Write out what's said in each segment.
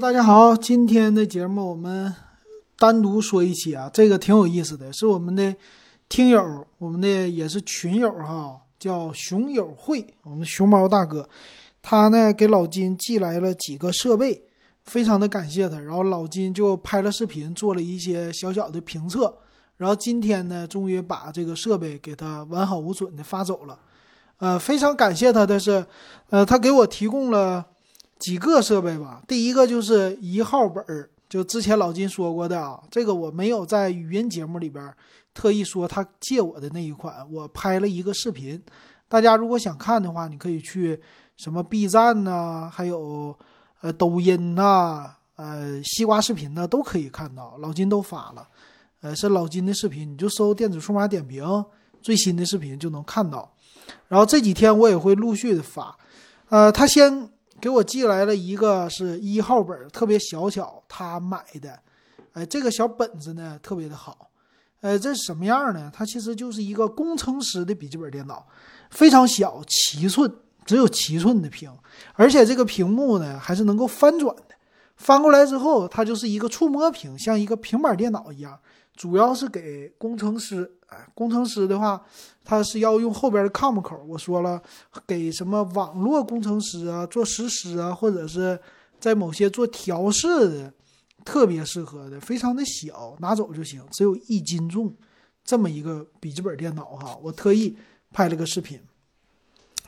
大家好，今天的节目我们单独说一期啊，这个挺有意思的，是我们的听友，我们的也是群友哈，叫熊友会，我们熊猫大哥，他呢给老金寄来了几个设备，非常的感谢他，然后老金就拍了视频，做了一些小小的评测，然后今天呢，终于把这个设备给他完好无损的发走了，呃，非常感谢他的是，呃，他给我提供了。几个设备吧，第一个就是一号本儿，就之前老金说过的啊，这个我没有在语音节目里边特意说他借我的那一款，我拍了一个视频，大家如果想看的话，你可以去什么 B 站呐，还有呃抖音呐，呃西瓜视频呢都可以看到，老金都发了，呃是老金的视频，你就搜电子数码点评最新的视频就能看到，然后这几天我也会陆续的发，呃他先。给我寄来了一个是一号本，特别小巧，他买的，哎，这个小本子呢特别的好，呃，这是什么样呢？它其实就是一个工程师的笔记本电脑，非常小，七寸，只有七寸的屏，而且这个屏幕呢还是能够翻转的，翻过来之后它就是一个触摸屏，像一个平板电脑一样，主要是给工程师。哎，工程师的话，他是要用后边的 COM 口。我说了，给什么网络工程师啊，做实施啊，或者是在某些做调试的，特别适合的，非常的小，拿走就行，只有一斤重，这么一个笔记本电脑哈。我特意拍了个视频，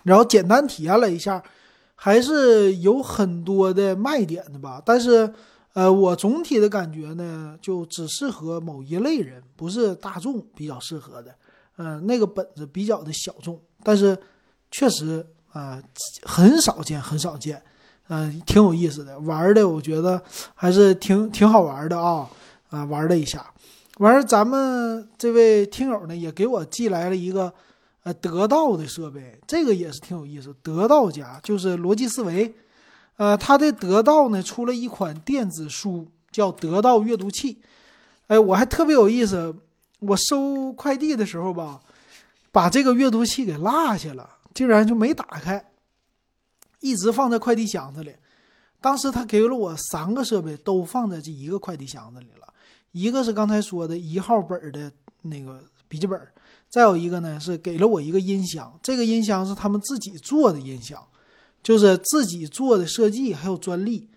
然后简单体验了一下，还是有很多的卖点的吧，但是。呃，我总体的感觉呢，就只适合某一类人，不是大众比较适合的。嗯，那个本子比较的小众，但是确实啊，很少见，很少见。嗯，挺有意思的，玩的我觉得还是挺挺好玩的啊。啊，玩了一下，完了，咱们这位听友呢也给我寄来了一个呃得到的设备，这个也是挺有意思。得到家就是逻辑思维。呃，他的得到呢出了一款电子书，叫得到阅读器。哎，我还特别有意思，我收快递的时候吧，把这个阅读器给落下了，竟然就没打开，一直放在快递箱子里。当时他给了我三个设备，都放在这一个快递箱子里了。一个是刚才说的一号本的那个笔记本，再有一个呢是给了我一个音箱，这个音箱是他们自己做的音箱。就是自己做的设计还有专利，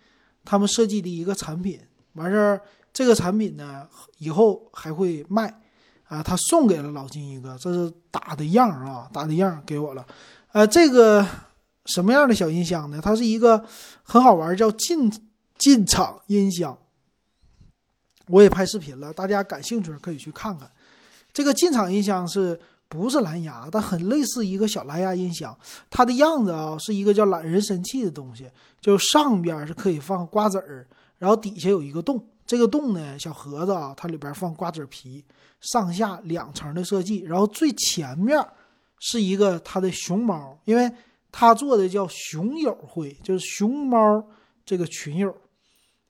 他们设计的一个产品，完事儿这个产品呢以后还会卖，啊，他送给了老金一个，这是打的样啊，打的样给我了，呃，这个什么样的小音箱呢？它是一个很好玩，叫进进场音箱，我也拍视频了，大家感兴趣可以去看看，这个进场音箱是。不是蓝牙，但很类似一个小蓝牙音响。它的样子啊，是一个叫懒人神器的东西，就上边是可以放瓜子儿，然后底下有一个洞。这个洞呢，小盒子啊，它里边放瓜子皮，上下两层的设计。然后最前面是一个它的熊猫，因为它做的叫熊友会，就是熊猫这个群友，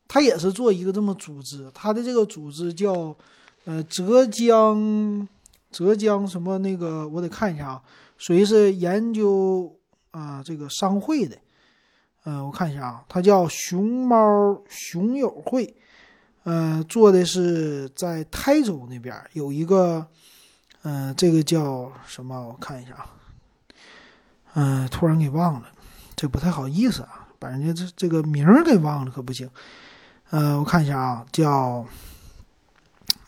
它也是做一个这么组织。它的这个组织叫呃浙江。浙江什么那个我得看一下啊，属于是研究啊这个商会的，嗯，我看一下啊，它叫熊猫熊友会，嗯，做的是在台州那边有一个，嗯，这个叫什么？我看一下啊，嗯，突然给忘了，这不太好意思啊，把人家这这个名儿给忘了可不行，嗯，我看一下啊，叫，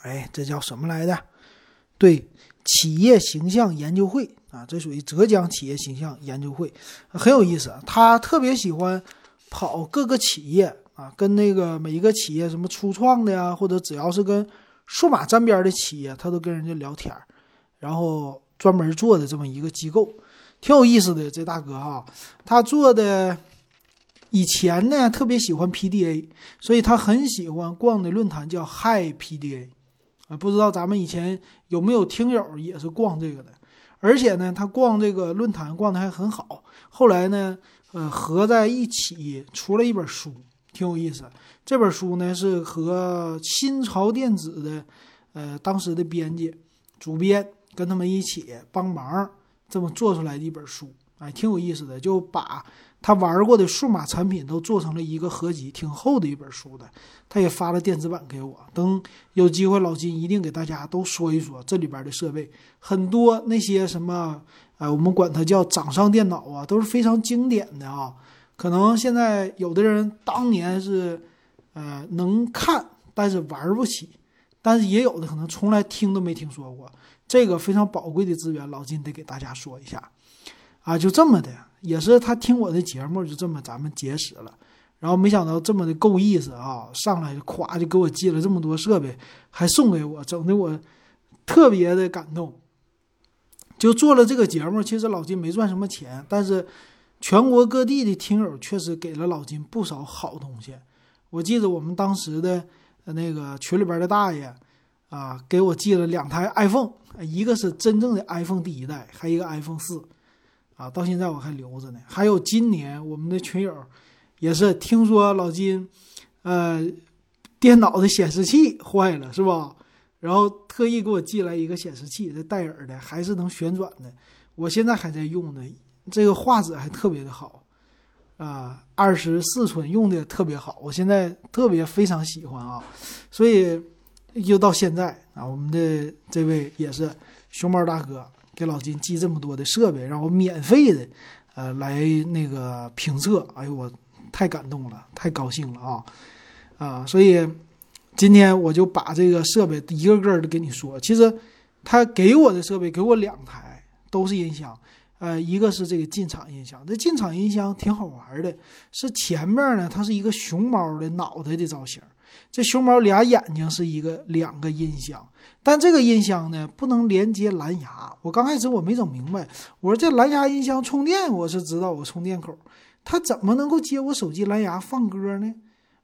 哎，这叫什么来的？对，企业形象研究会啊，这属于浙江企业形象研究会，很有意思。他特别喜欢跑各个企业啊，跟那个每一个企业什么初创的呀，或者只要是跟数码沾边的企业，他都跟人家聊天然后专门做的这么一个机构，挺有意思的。这大哥哈，他做的以前呢特别喜欢 PDA，所以他很喜欢逛的论坛叫 Hi PDA。啊，不知道咱们以前有没有听友也是逛这个的，而且呢，他逛这个论坛逛的还很好。后来呢，呃，合在一起出了一本书，挺有意思。这本书呢是和新潮电子的，呃，当时的编辑、主编跟他们一起帮忙这么做出来的一本书，哎，挺有意思的。就把他玩过的数码产品都做成了一个合集，挺厚的一本书的。他也发了电子版给我，等有机会老金一定给大家都说一说这里边的设备，很多那些什么，呃，我们管它叫掌上电脑啊，都是非常经典的啊。可能现在有的人当年是，呃，能看，但是玩不起，但是也有的可能从来听都没听说过。这个非常宝贵的资源，老金得给大家说一下，啊，就这么的，也是他听我的节目，就这么咱们结识了。然后没想到这么的够意思啊，上来就咵就给我寄了这么多设备，还送给我，整的我特别的感动。就做了这个节目，其实老金没赚什么钱，但是全国各地的听友确实给了老金不少好东西。我记得我们当时的那个群里边的大爷啊，给我寄了两台 iPhone。一个是真正的 iPhone 第一代，还一个 iPhone 四，啊，到现在我还留着呢。还有今年我们的群友也是听说老金，呃，电脑的显示器坏了是吧？然后特意给我寄来一个显示器，这戴尔的，还是能旋转的。我现在还在用呢，这个画质还特别的好，啊，二十四寸用的特别好，我现在特别非常喜欢啊，所以。又到现在啊，我们的这位也是熊猫大哥给老金寄这么多的设备，让我免费的，呃，来那个评测。哎呦，我太感动了，太高兴了啊啊！所以今天我就把这个设备一个个的给你说。其实他给我的设备，给我两台都是音箱，呃，一个是这个进场音箱，这进场音箱挺好玩的，是前面呢，它是一个熊猫的脑袋的造型。这熊猫俩眼睛是一个两个音箱，但这个音箱呢不能连接蓝牙。我刚开始我没整明白，我说这蓝牙音箱充电我是知道我充电口，它怎么能够接我手机蓝牙放歌呢？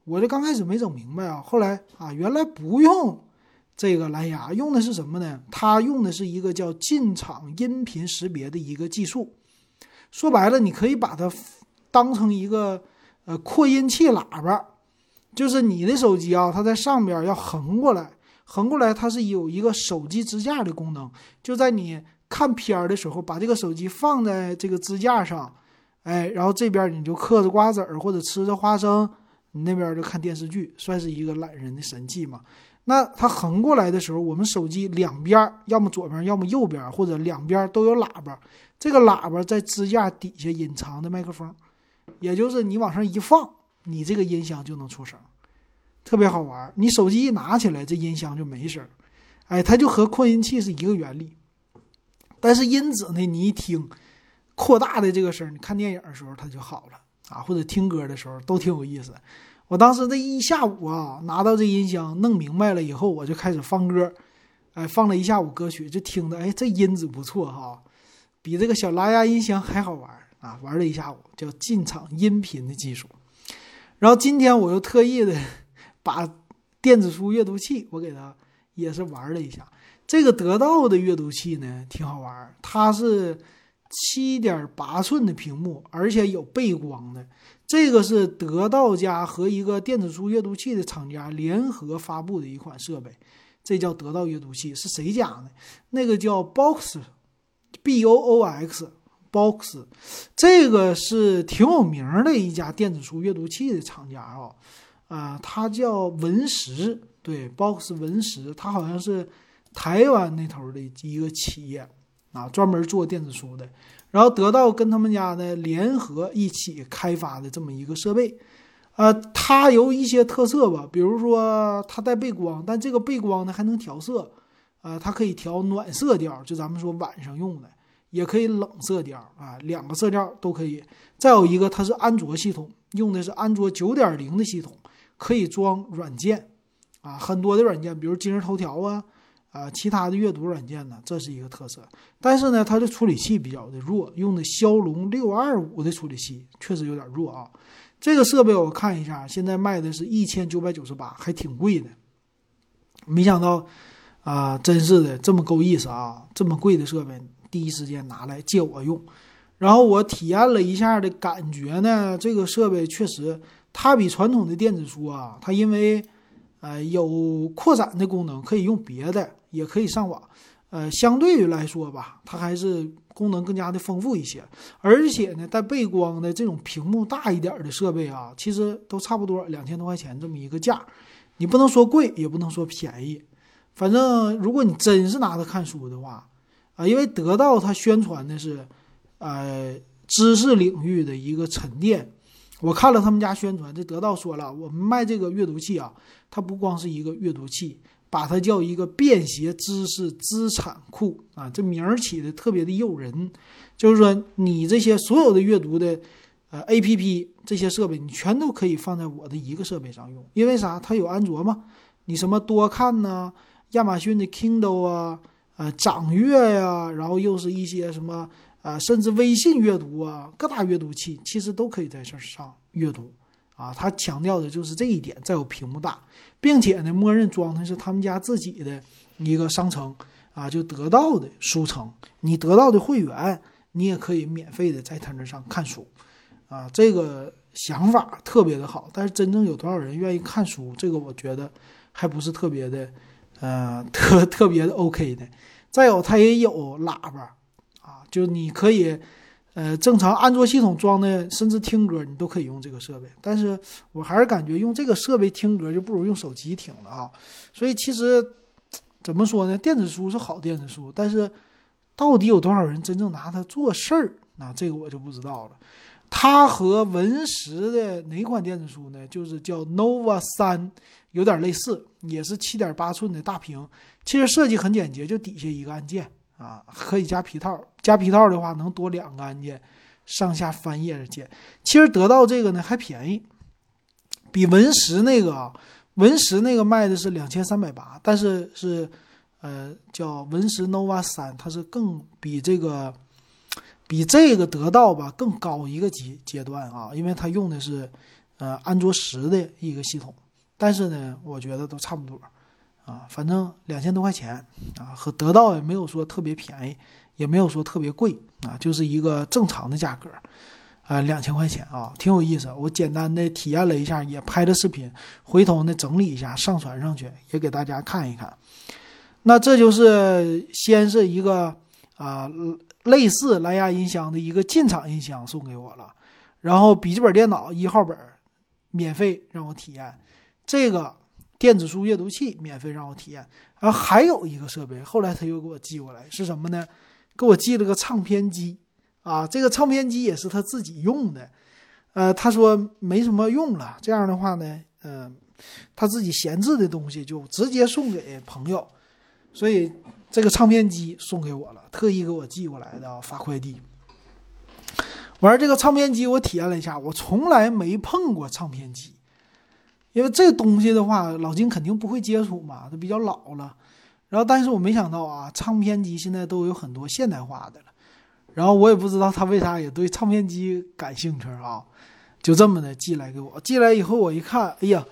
我这刚开始没整明白啊。后来啊，原来不用这个蓝牙，用的是什么呢？它用的是一个叫进场音频识别的一个技术。说白了，你可以把它当成一个呃扩音器喇叭。就是你的手机啊，它在上边要横过来，横过来它是有一个手机支架的功能。就在你看片儿的时候，把这个手机放在这个支架上，哎，然后这边你就嗑着瓜子儿或者吃着花生，你那边就看电视剧，算是一个懒人的神器嘛。那它横过来的时候，我们手机两边要么左边，要么右边，或者两边都有喇叭。这个喇叭在支架底下隐藏的麦克风，也就是你往上一放。你这个音箱就能出声，特别好玩。你手机一拿起来，这音箱就没声，哎，它就和扩音器是一个原理。但是音质呢，你一听扩大的这个声，你看电影的时候它就好了啊，或者听歌的时候都挺有意思。我当时这一下午啊，拿到这音箱弄明白了以后，我就开始放歌，哎，放了一下午歌曲，就听的，哎，这音质不错哈，比这个小蓝牙音箱还好玩啊，玩了一下午，叫进场音频的技术。然后今天我又特意的 把电子书阅读器我给它也是玩了一下，这个得到的阅读器呢挺好玩，它是七点八寸的屏幕，而且有背光的。这个是得到家和一个电子书阅读器的厂家联合发布的一款设备，这叫得到阅读器，是谁家的？那个叫 Box，B O O X。Box，这个是挺有名的一家电子书阅读器的厂家啊，啊，它叫文石，对，Box 文石，它好像是台湾那头的一个企业啊，专门做电子书的。然后得到跟他们家呢联合一起开发的这么一个设备，呃，它有一些特色吧，比如说它带背光，但这个背光呢还能调色，呃，它可以调暖色调，就咱们说晚上用的。也可以冷色调啊，两个色调都可以。再有一个，它是安卓系统，用的是安卓九点零的系统，可以装软件啊，很多的软件，比如今日头条啊，啊，其他的阅读软件呢，这是一个特色。但是呢，它的处理器比较的弱，用的骁龙六二五的处理器确实有点弱啊。这个设备我看一下，现在卖的是一千九百九十八，还挺贵的。没想到啊，真是的，这么够意思啊，这么贵的设备。第一时间拿来借我用，然后我体验了一下的感觉呢，这个设备确实它比传统的电子书啊，它因为呃有扩展的功能，可以用别的，也可以上网，呃，相对于来说吧，它还是功能更加的丰富一些。而且呢，带背光的这种屏幕大一点的设备啊，其实都差不多两千多块钱这么一个价，你不能说贵，也不能说便宜。反正如果你真是拿它看书的话，啊，因为得到它宣传的是，呃，知识领域的一个沉淀。我看了他们家宣传，这得到说了，我们卖这个阅读器啊，它不光是一个阅读器。把它叫一个便携知识资产库啊，这名儿起的特别的诱人。就是说，你这些所有的阅读的呃 A P P 这些设备，你全都可以放在我的一个设备上用。因为啥？它有安卓嘛？你什么多看呐，亚马逊的 Kindle 啊，呃，掌阅呀，然后又是一些什么啊，甚至微信阅读啊，各大阅读器其实都可以在这上阅读。啊，他强调的就是这一点，再有屏幕大，并且呢，默认装的是他们家自己的一个商城啊，就得到的书城，你得到的会员，你也可以免费的在他那上看书，啊，这个想法特别的好，但是真正有多少人愿意看书，这个我觉得还不是特别的，呃，特特别的 OK 的。再有，它也有喇叭，啊，就你可以。呃，正常安卓系统装的，甚至听歌你都可以用这个设备，但是我还是感觉用这个设备听歌就不如用手机听了啊。所以其实怎么说呢？电子书是好电子书，但是到底有多少人真正拿它做事儿？那这个我就不知道了。它和文石的哪款电子书呢？就是叫 Nova 三，有点类似，也是七点八寸的大屏，其实设计很简洁，就底下一个按键。啊，可以加皮套，加皮套的话能多两个按键，上下翻页的键。其实得到这个呢还便宜，比文石那个啊，文石那个卖的是两千三百八，但是是，呃，叫文石 Nova 三，它是更比这个，比这个得到吧更高一个阶阶段啊，因为它用的是，呃，安卓十的一个系统，但是呢，我觉得都差不多。啊，反正两千多块钱啊，和得到也没有说特别便宜，也没有说特别贵啊，就是一个正常的价格，啊，两千块钱啊，挺有意思。我简单的体验了一下，也拍了视频，回头呢整理一下上传上去，也给大家看一看。那这就是先是一个啊类似蓝牙音箱的一个进场音箱送给我了，然后笔记本电脑一号本免费让我体验这个。电子书阅读器免费让我体验，然后还有一个设备，后来他又给我寄过来，是什么呢？给我寄了个唱片机，啊，这个唱片机也是他自己用的，呃，他说没什么用了，这样的话呢，嗯，他自己闲置的东西就直接送给朋友，所以这个唱片机送给我了，特意给我寄过来的，发快递。玩这个唱片机，我体验了一下，我从来没碰过唱片机。因为这东西的话，老金肯定不会接触嘛，它比较老了。然后，但是我没想到啊，唱片机现在都有很多现代化的了。然后我也不知道他为啥也对唱片机感兴趣啊，就这么的寄来给我。寄来以后我一看，哎呀，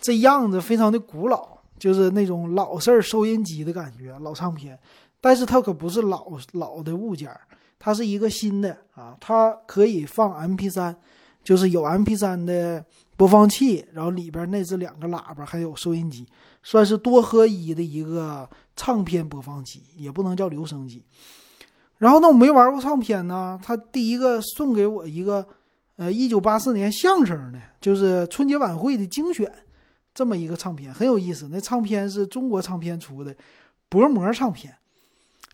这样子非常的古老，就是那种老式收音机的感觉，老唱片。但是它可不是老老的物件它是一个新的啊，它可以放 MP3，就是有 MP3 的。播放器，然后里边内置两个喇叭，还有收音机，算是多合一的一个唱片播放机，也不能叫留声机。然后呢，我没玩过唱片呢，他第一个送给我一个，呃，一九八四年相声的，就是春节晚会的精选，这么一个唱片，很有意思。那唱片是中国唱片出的薄膜唱片，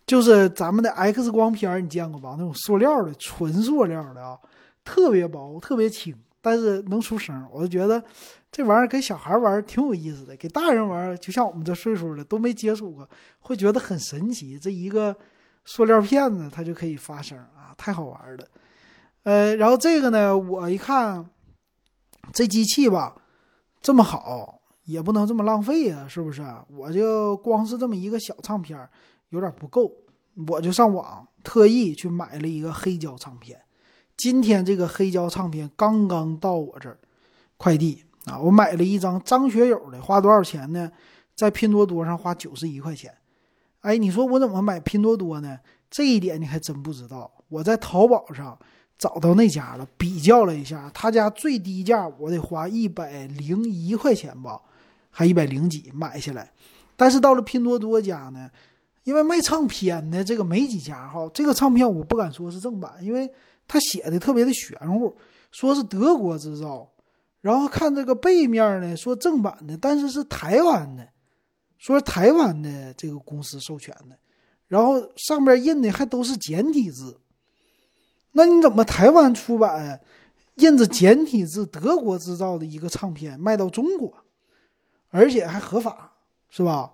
就是咱们的 X 光片，你见过吧？那种塑料的，纯塑料的啊，特别薄，特别轻。但是能出声，我就觉得这玩意儿给小孩玩挺有意思的，给大人玩就像我们这岁数的都没接触过，会觉得很神奇。这一个塑料片子它就可以发声啊，太好玩了。呃，然后这个呢，我一看这机器吧这么好，也不能这么浪费呀，是不是？我就光是这么一个小唱片有点不够，我就上网特意去买了一个黑胶唱片。今天这个黑胶唱片刚刚到我这儿，快递啊！我买了一张张学友的，花多少钱呢？在拼多多上花九十一块钱。哎，你说我怎么买拼多多呢？这一点你还真不知道。我在淘宝上找到那家了，比较了一下，他家最低价我得花一百零一块钱吧，还一百零几买下来。但是到了拼多多家呢，因为卖唱片的这个没几家哈，这个唱片我不敢说是正版，因为他写的特别的玄乎，说是德国制造。然后看这个背面呢，说正版的，但是是台湾的，说台湾的这个公司授权的。然后上面印的还都是简体字，那你怎么台湾出版印着简体字、德国制造的一个唱片卖到中国，而且还合法，是吧？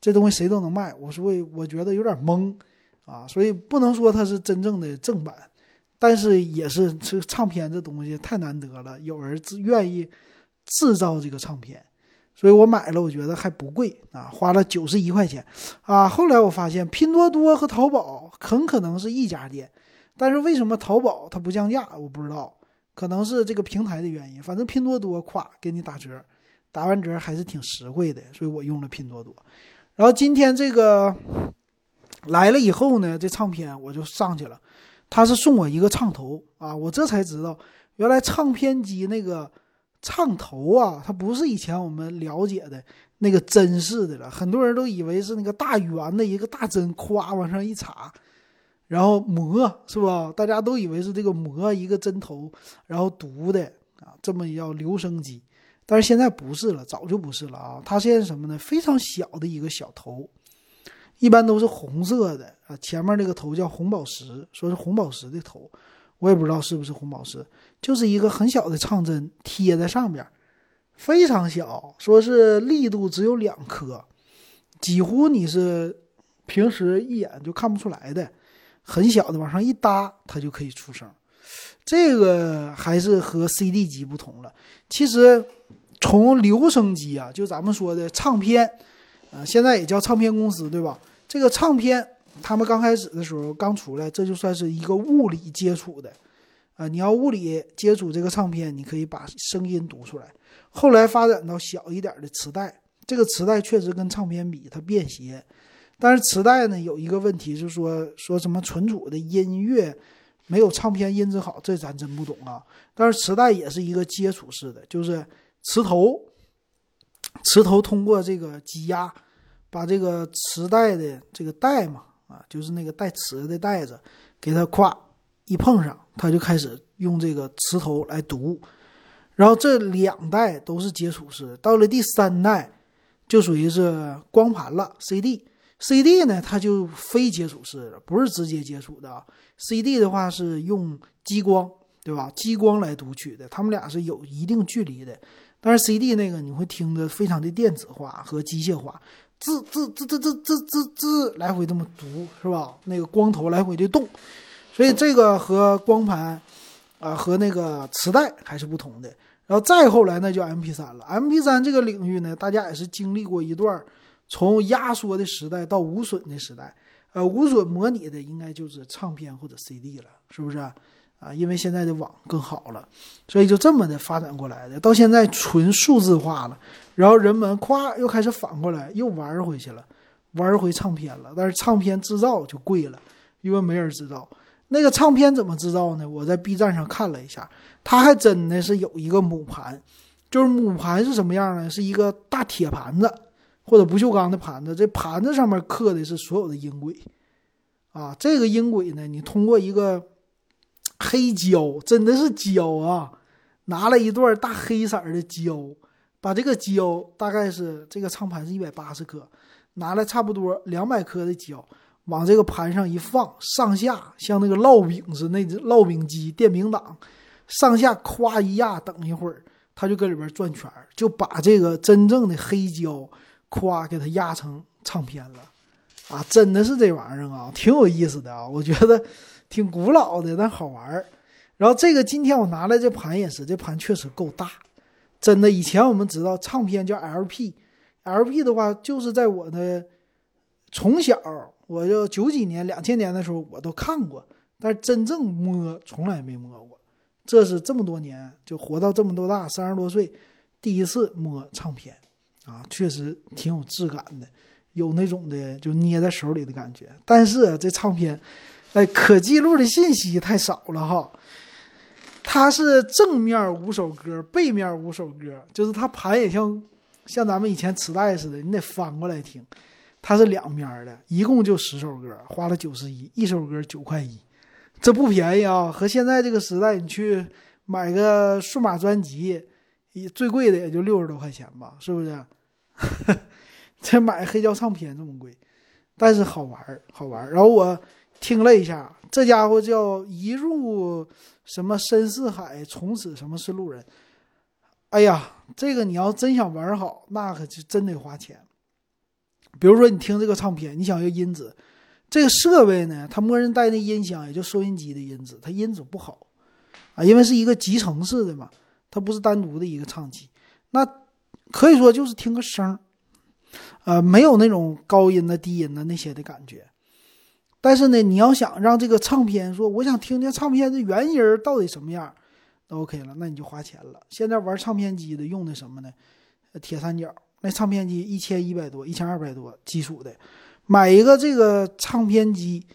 这东西谁都能卖，我说我觉得有点懵啊，所以不能说它是真正的正版，但是也是这唱片这东西太难得了，有人愿意制造这个唱片。所以我买了，我觉得还不贵啊，花了九十一块钱啊。后来我发现拼多多和淘宝很可能是一家店，但是为什么淘宝它不降价，我不知道，可能是这个平台的原因。反正拼多多咵给你打折，打完折还是挺实惠的，所以我用了拼多多。然后今天这个来了以后呢，这唱片我就上去了，他是送我一个唱头啊，我这才知道原来唱片机那个。唱头啊，它不是以前我们了解的那个针式的了。很多人都以为是那个大圆的一个大针，咵往上一插，然后磨，是吧？大家都以为是这个磨一个针头，然后读的啊，这么叫留声机。但是现在不是了，早就不是了啊。它现在什么呢？非常小的一个小头，一般都是红色的啊。前面那个头叫红宝石，说是红宝石的头。我也不知道是不是红宝石，就是一个很小的唱针贴在上边，非常小，说是力度只有两颗，几乎你是平时一眼就看不出来的，很小的往上一搭，它就可以出声。这个还是和 CD 机不同了。其实从留声机啊，就咱们说的唱片，啊，现在也叫唱片公司，对吧？这个唱片。他们刚开始的时候刚出来，这就算是一个物理接触的，啊，你要物理接触这个唱片，你可以把声音读出来。后来发展到小一点的磁带，这个磁带确实跟唱片比它便携，但是磁带呢有一个问题，是说说什么存储的音乐没有唱片音质好，这咱真不懂啊。但是磁带也是一个接触式的，就是磁头，磁头通过这个挤压，把这个磁带的这个带嘛。啊，就是那个带磁的袋子，给它咵一碰上，它就开始用这个磁头来读。然后这两代都是接触式，到了第三代就属于是光盘了。CD，CD 呢它就非接触式的，不是直接接触的啊。CD 的话是用激光，对吧？激光来读取的，他们俩是有一定距离的。但是 CD 那个你会听得非常的电子化和机械化。滋滋滋滋滋滋滋滋，来回这么读是吧？那个光头来回的动，所以这个和光盘啊和那个磁带还是不同的。然后再后来那就 M P 三了。M P 三这个领域呢，大家也是经历过一段从压缩的时代到无损的时代。呃，无损模拟的应该就是唱片或者 C D 了，是不是？啊因为现在的网更好了，所以就这么的发展过来的。到现在纯数字化了，然后人们咵又开始反过来又玩回去了，玩回唱片了。但是唱片制造就贵了，因为没人制造。那个唱片怎么制造呢？我在 B 站上看了一下，它还真的是有一个母盘，就是母盘是什么样呢？是一个大铁盘子或者不锈钢的盘子，这盘子上面刻的是所有的音轨啊。这个音轨呢，你通过一个。黑胶真的是胶啊！拿了一段大黑色的胶，把这个胶大概是这个唱盘是一百八十克，拿了差不多两百克的胶，往这个盘上一放，上下像那个烙饼似的，那烙饼机、电饼铛，上下咵一压，等一会儿它就搁里边转圈就把这个真正的黑胶咵给它压成唱片了啊！真的是这玩意儿啊，挺有意思的啊，我觉得。挺古老的，但好玩儿。然后这个今天我拿来这盘也是，这盘确实够大，真的。以前我们知道唱片叫 LP，LP 的话就是在我的从小，我就九几年、两千年的时候我都看过，但是真正摸从来没摸过。这是这么多年就活到这么多大，三十多岁第一次摸唱片啊，确实挺有质感的，有那种的就捏在手里的感觉。但是这唱片。哎，可记录的信息太少了哈。它是正面五首歌，背面五首歌，就是它盘也像像咱们以前磁带似的，你得翻过来听。它是两面的，一共就十首歌，花了九十一，一首歌九块一，这不便宜啊！和现在这个时代，你去买个数码专辑，最贵的也就六十多块钱吧，是不是？这买黑胶唱片这么贵，但是好玩，好玩。然后我听了一下，这家伙叫一入什么深似海，从此什么是路人。哎呀，这个你要真想玩好，那可就真得花钱。比如说你听这个唱片，你想要音质，这个设备呢，它默认带那音箱，也就收音机的音质，它音质不好啊，因为是一个集成式的嘛，它不是单独的一个唱机，那可以说就是听个声儿。呃，没有那种高音的、低音的那些的感觉。但是呢，你要想让这个唱片说，我想听听唱片的原音到底什么样，那 OK 了，那你就花钱了。现在玩唱片机的用的什么呢？铁三角，那唱片机一千一百多、一千二百多，基础的。买一个这个唱片机，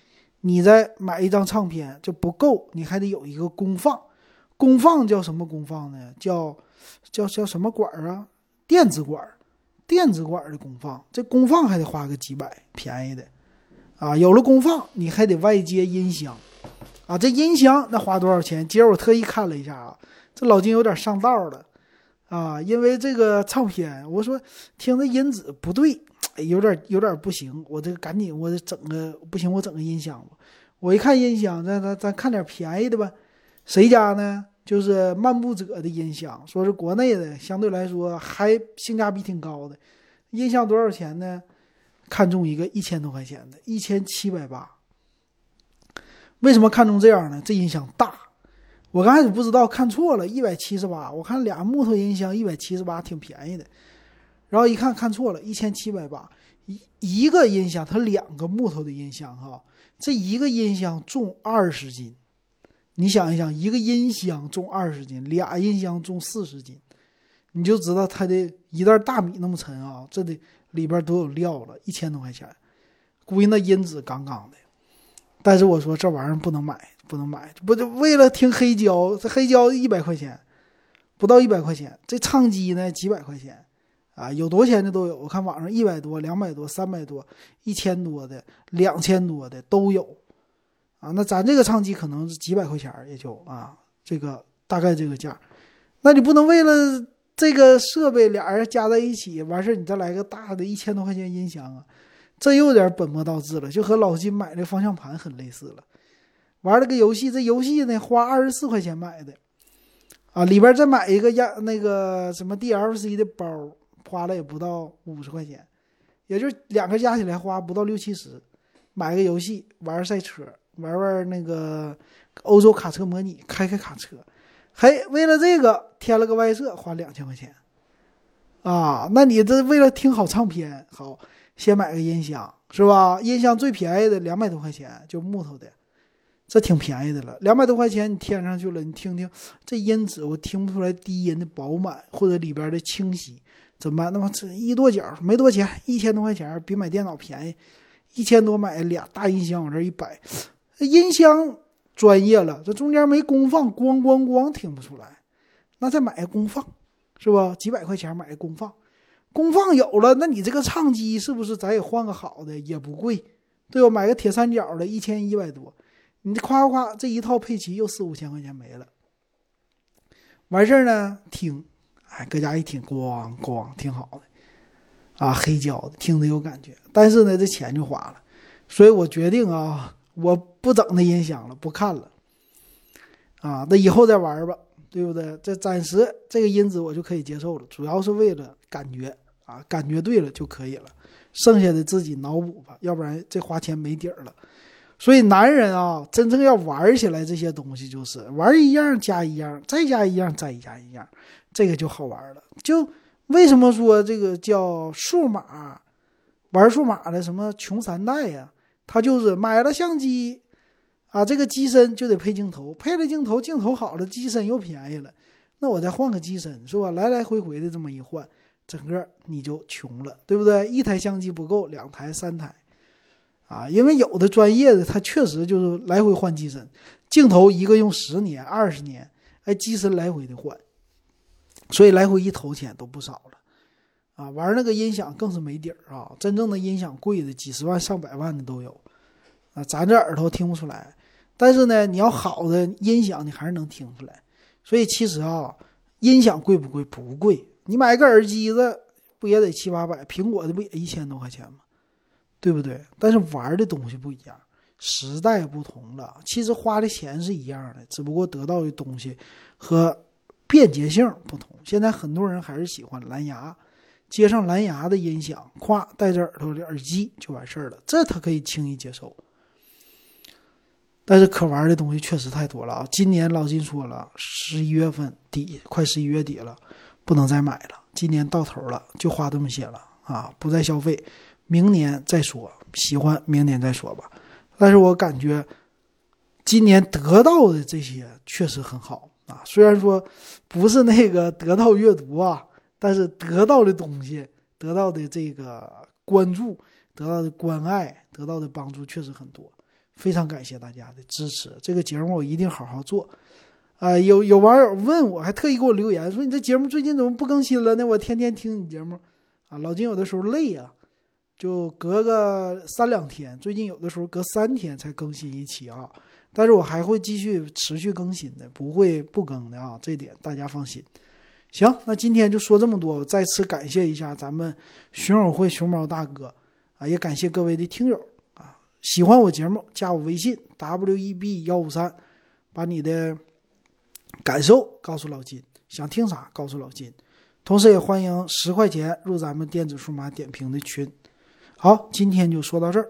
你再买一张唱片就不够，你还得有一个功放。功放叫什么功放呢？叫叫叫什么管啊？电子管。电子管的功放，这功放还得花个几百，便宜的，啊，有了功放，你还得外接音箱，啊，这音箱那花多少钱？今儿我特意看了一下啊，这老金有点上道了，啊，因为这个唱片，我说听着音质不对，有点有点不行，我这赶紧我整个不行，我整个音箱吧。我一看音箱，咱咱咱看点便宜的吧，谁家呢？就是漫步者的音箱，说是国内的，相对来说还性价比挺高的。音箱多少钱呢？看中一个一千多块钱的，一千七百八。为什么看中这样呢？这音箱大。我刚开始不知道，看错了，一百七十八。我看俩木头音箱一百七十八，挺便宜的。然后一看看错了，一千七百八。一一个音箱，它两个木头的音箱哈，这一个音箱重二十斤。你想一想，一个音箱重二十斤，俩音箱重四十斤，你就知道它的一袋大米那么沉啊！这得里边都有料了，一千多块钱，估计那音质杠杠的。但是我说这玩意儿不能买，不能买，不就为了听黑胶？这黑胶一百块钱，不到一百块钱。这唱机呢，几百块钱啊，有多少钱的都有。我看网上一百多、两百多、三百多、一千多的、两千多的都有。啊，那咱这个唱机可能是几百块钱也就啊，这个大概这个价，那你不能为了这个设备俩人加在一起完事，你再来个大的一千多块钱音箱啊，这又有点本末倒置了，就和老金买的方向盘很类似了。玩了个游戏，这游戏呢花二十四块钱买的，啊，里边再买一个压那个什么 DLC 的包，花了也不到五十块钱，也就两个加起来花不到六七十，买个游戏玩赛车。玩玩那个欧洲卡车模拟，开开卡车，嘿，为了这个添了个外设，花两千块钱，啊，那你这为了听好唱片，好，先买个音箱是吧？音箱最便宜的两百多块钱，就木头的，这挺便宜的了。两百多块钱你添上去了，你听听这音质，我听不出来低音的饱满或者里边的清晰，怎么办？那么这一跺脚没多钱，一千多块钱比买电脑便宜，一千多买俩大音箱往这一摆。音箱专业了，这中间没功放，咣咣咣听不出来。那再买个功放，是吧？几百块钱买个功放，功放有了，那你这个唱机是不是咱也换个好的？也不贵，对吧？买个铁三角的，一千一百多，你夸夸这一套配齐又四五千块钱没了。完事儿呢，听，哎，搁家一听，咣咣，挺好的，啊，黑胶的，听着有感觉。但是呢，这钱就花了，所以我决定啊。我不整那音响了，不看了，啊，那以后再玩吧，对不对？这暂时这个音质我就可以接受了，主要是为了感觉啊，感觉对了就可以了，剩下的自己脑补吧，要不然这花钱没底儿了。所以男人啊，真正要玩起来这些东西，就是玩一样加一样，再加一样再加一样，这个就好玩了。就为什么说这个叫数码玩数码的什么穷三代呀？他就是买了相机，啊，这个机身就得配镜头，配了镜头，镜头好了，机身又便宜了，那我再换个机身是吧？来来回回的这么一换，整个你就穷了，对不对？一台相机不够，两台、三台，啊，因为有的专业的他确实就是来回换机身，镜头一个用十年、二十年，哎，机身来回的换，所以来回一投钱都不少了，啊，玩那个音响更是没底儿啊！真正的音响贵的几十万上百万的都有啊，咱这耳朵听不出来。但是呢，你要好的音响，你还是能听出来。所以其实啊，音响贵不贵？不贵。你买个耳机子不也得七八百？苹果的不也一千多块钱吗？对不对？但是玩的东西不一样，时代不同了。其实花的钱是一样的，只不过得到的东西和便捷性不同。现在很多人还是喜欢蓝牙。接上蓝牙的音响，咵，戴着耳朵的耳机就完事儿了，这他可以轻易接受。但是可玩的东西确实太多了啊！今年老金说了，十一月份底，快十一月底了，不能再买了。今年到头了，就花这么些了啊！不再消费，明年再说。喜欢明年再说吧。但是我感觉今年得到的这些确实很好啊，虽然说不是那个得到阅读啊。但是得到的东西，得到的这个关注，得到的关爱，得到的帮助确实很多，非常感谢大家的支持。这个节目我一定好好做。啊，有有网友问我，还特意给我留言说：“你这节目最近怎么不更新了呢？我天天听你节目。”啊，老金有的时候累啊，就隔个三两天，最近有的时候隔三天才更新一期啊。但是我还会继续持续更新的，不会不更的啊，这点大家放心。行，那今天就说这么多。再次感谢一下咱们熊友会熊猫大哥啊，也感谢各位的听友。喜欢我节目，加我微信 w e b 幺五三，把你的感受告诉老金，想听啥告诉老金。同时也欢迎十块钱入咱们电子数码点评的群。好，今天就说到这儿。